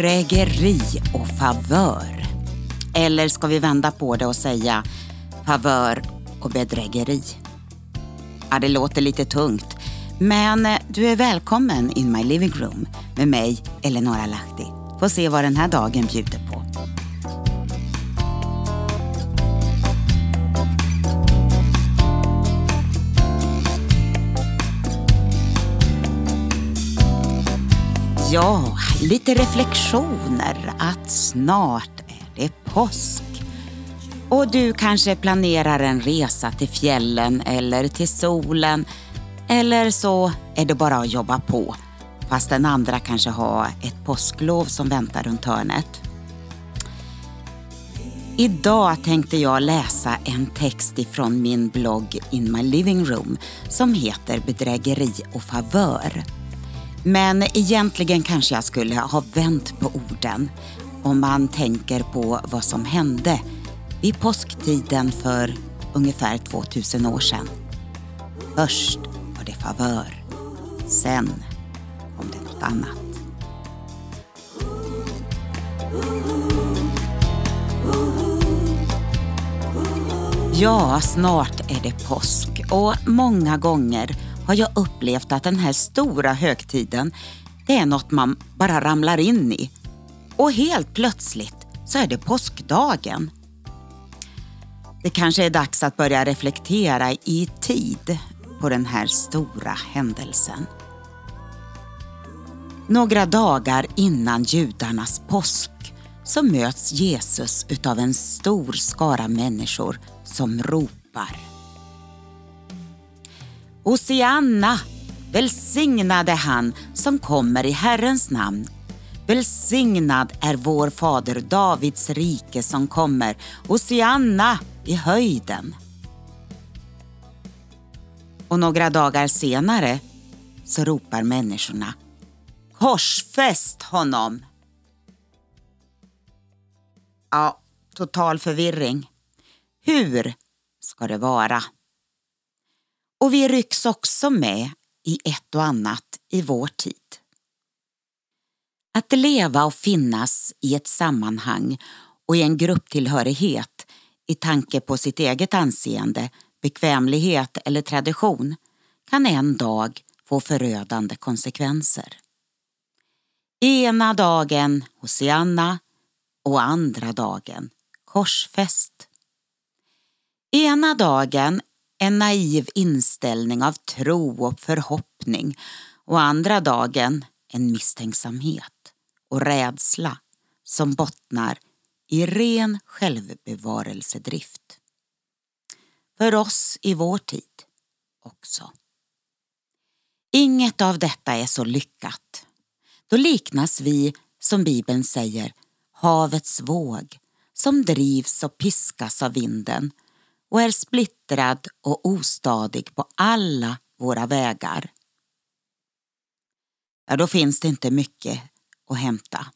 Bedrägeri och favör. Eller ska vi vända på det och säga favör och bedrägeri? Ja, det låter lite tungt. Men eh, du är välkommen in my living room med mig, Eleonora Lahti. Få se vad den här dagen bjuder på. Ja, lite reflektioner att snart är det påsk. Och du kanske planerar en resa till fjällen eller till solen. Eller så är det bara att jobba på. Fast den andra kanske har ett påsklov som väntar runt hörnet. Idag tänkte jag läsa en text ifrån min blogg In My Living Room som heter Bedrägeri och favör. Men egentligen kanske jag skulle ha vänt på orden om man tänker på vad som hände vid påsktiden för ungefär 2000 år sedan. Först var det favör. Sen kom det något annat. Ja, snart är det påsk och många gånger har jag upplevt att den här stora högtiden, det är något man bara ramlar in i. Och helt plötsligt så är det påskdagen. Det kanske är dags att börja reflektera i tid på den här stora händelsen. Några dagar innan judarnas påsk så möts Jesus utav en stor skara människor som ropar. Hosianna, välsignade han som kommer i Herrens namn. Välsignad är vår fader Davids rike som kommer. Hosianna i höjden. Och några dagar senare så ropar människorna Korsfäst honom! Ja, total förvirring. Hur ska det vara? Och vi rycks också med i ett och annat i vår tid. Att leva och finnas i ett sammanhang och i en grupptillhörighet i tanke på sitt eget anseende, bekvämlighet eller tradition kan en dag få förödande konsekvenser. Ena dagen Hosianna och andra dagen korsfäst. Ena dagen en naiv inställning av tro och förhoppning och andra dagen en misstänksamhet och rädsla som bottnar i ren självbevarelsedrift. För oss i vår tid också. Inget av detta är så lyckat. Då liknas vi, som Bibeln säger, havets våg som drivs och piskas av vinden och är splittrad och ostadig på alla våra vägar. Ja, då finns det inte mycket att hämta.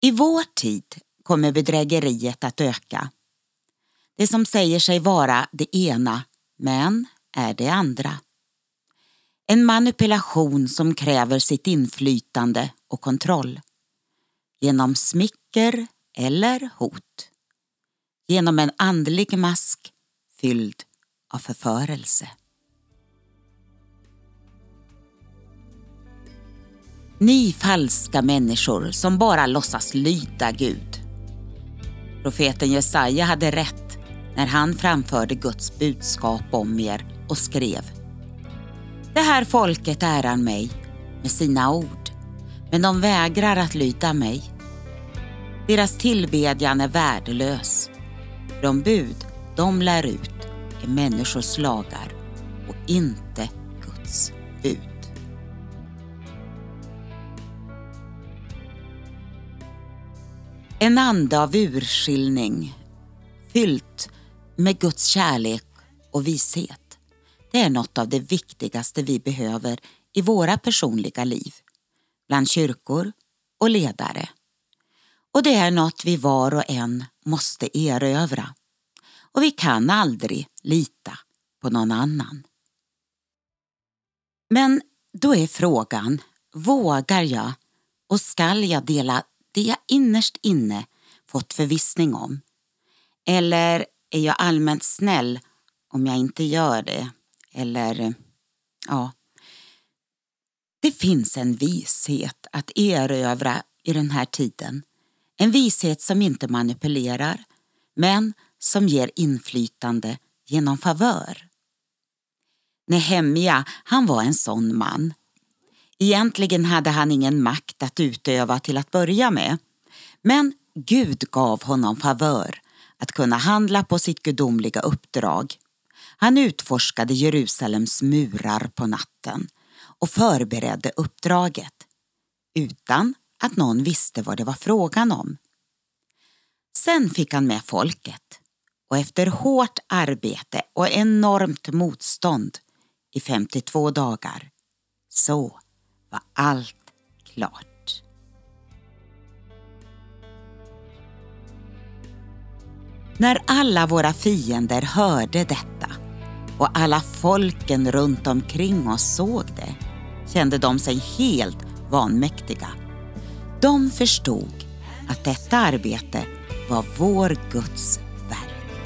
I vår tid kommer bedrägeriet att öka. Det som säger sig vara det ena, men är det andra. En manipulation som kräver sitt inflytande och kontroll. Genom smicker eller hot genom en andlig mask fylld av förförelse. Ni falska människor som bara låtsas lyda Gud. Profeten Jesaja hade rätt när han framförde Guds budskap om er och skrev Det här folket ärar mig med sina ord, men de vägrar att lyda mig. Deras tillbedjan är värdelös de bud de lär ut är människors lagar och inte Guds bud. En ande av urskiljning fyllt med Guds kärlek och vishet. Det är något av det viktigaste vi behöver i våra personliga liv, bland kyrkor och ledare. Och det är något vi var och en måste erövra. Och vi kan aldrig lita på någon annan. Men då är frågan, vågar jag och skall jag dela det jag innerst inne fått förvissning om? Eller är jag allmänt snäll om jag inte gör det? Eller, ja. Det finns en vishet att erövra i den här tiden. En vishet som inte manipulerar, men som ger inflytande genom favör. Nehemja, han var en sån man. Egentligen hade han ingen makt att utöva till att börja med. Men Gud gav honom favör att kunna handla på sitt gudomliga uppdrag. Han utforskade Jerusalems murar på natten och förberedde uppdraget utan att någon visste vad det var frågan om. Sen fick han med folket och efter hårt arbete och enormt motstånd i 52 dagar så var allt klart. När alla våra fiender hörde detta och alla folken runt omkring oss såg det kände de sig helt vanmäktiga. De förstod att detta arbete var vår Guds verk.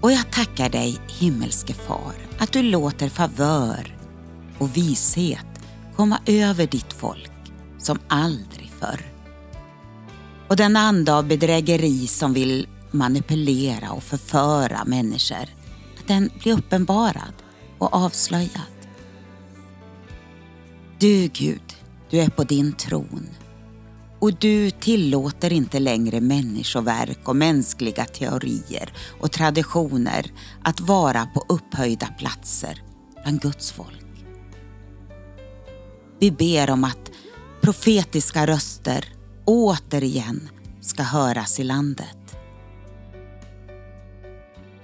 Och jag tackar dig, himmelske Far, att du låter favör och vishet komma över ditt folk som aldrig förr. Och den anda av bedrägeri som vill manipulera och förföra människor, att den blir uppenbarad och avslöjad. Du Gud, du är på din tron och du tillåter inte längre människoverk och mänskliga teorier och traditioner att vara på upphöjda platser bland Guds folk. Vi ber om att profetiska röster återigen ska höras i landet.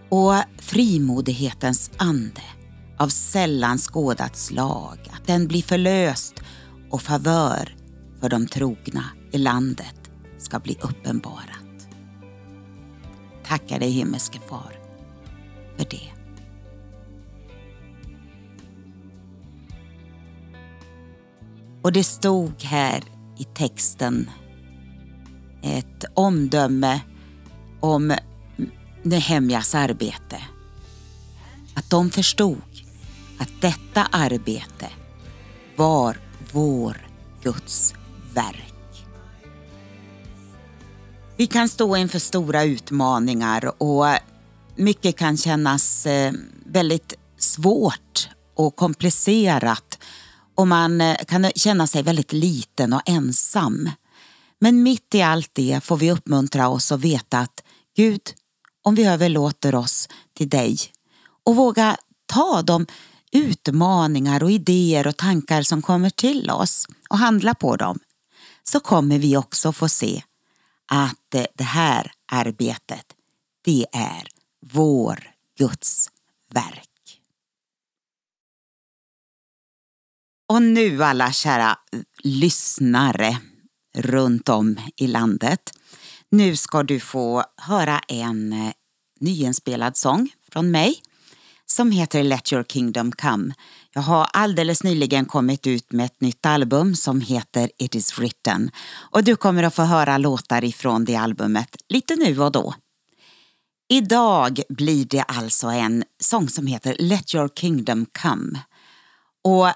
Och frimodighetens ande av sällan skådat slag, att den blir förlöst och favör för de trogna i landet ska bli uppenbarat. Tackar dig himmelske far för det. Och det stod här i texten ett omdöme om Nehemjas arbete. Att de förstod att detta arbete var vår Guds verk. Vi kan stå inför stora utmaningar och mycket kan kännas eh, väldigt svårt och komplicerat och man eh, kan känna sig väldigt liten och ensam. Men mitt i allt det får vi uppmuntra oss och veta att Gud, om vi överlåter oss till dig och våga ta de utmaningar och idéer och tankar som kommer till oss och handla på dem, så kommer vi också få se att eh, det här arbetet, det är vår Guds verk. Och nu alla kära eh, lyssnare runt om i landet. Nu ska du få höra en eh, nyinspelad sång från mig som heter Let your kingdom come. Jag har alldeles nyligen kommit ut med ett nytt album som heter It is written och du kommer att få höra låtar ifrån det albumet lite nu och då. Idag blir det alltså en sång som heter Let your kingdom come. Och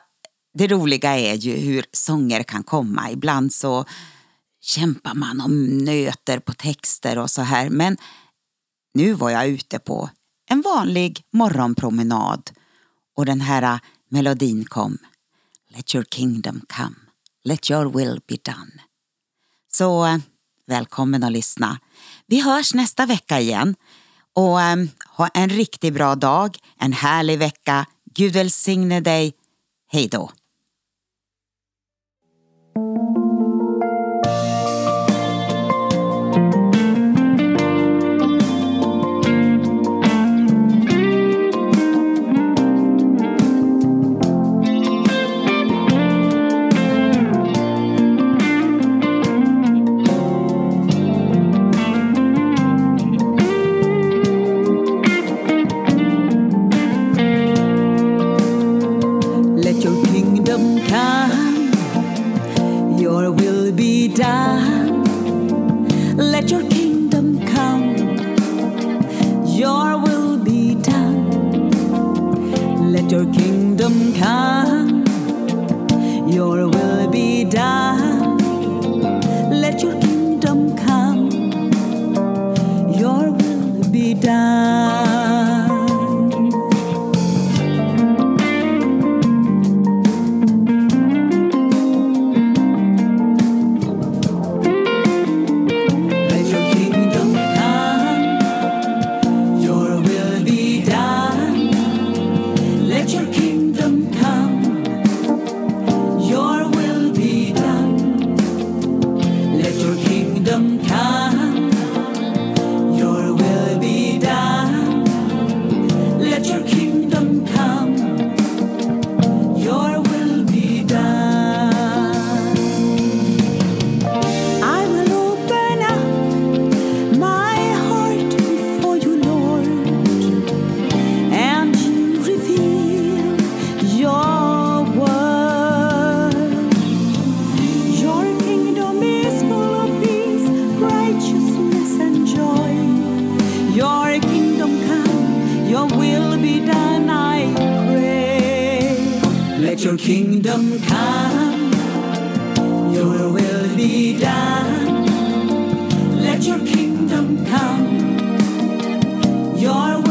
det roliga är ju hur sånger kan komma. Ibland så kämpar man och nöter på texter och så här. Men nu var jag ute på en vanlig morgonpromenad och den här äh, melodin kom. Let your kingdom come. Let your will be done. Så äh, välkommen att lyssna. Vi hörs nästa vecka igen. Och um, ha en riktigt bra dag, en härlig vecka. Gud välsigne dig. Hej då. done. Let your kingdom come, your will be done. Let your kingdom come, your will be done. Your kingdom come, your will be done. Let your kingdom come, your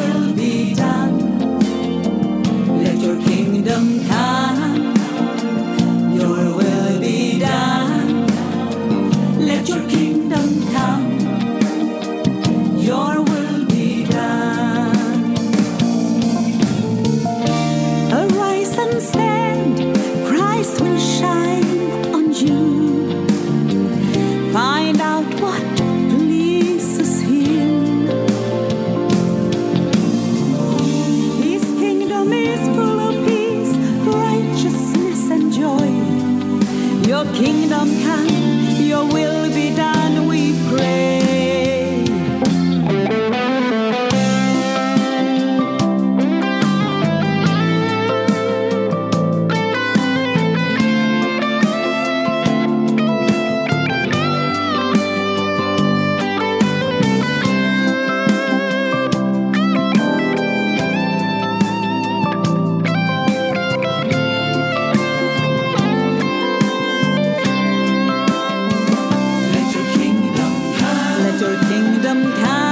some kind.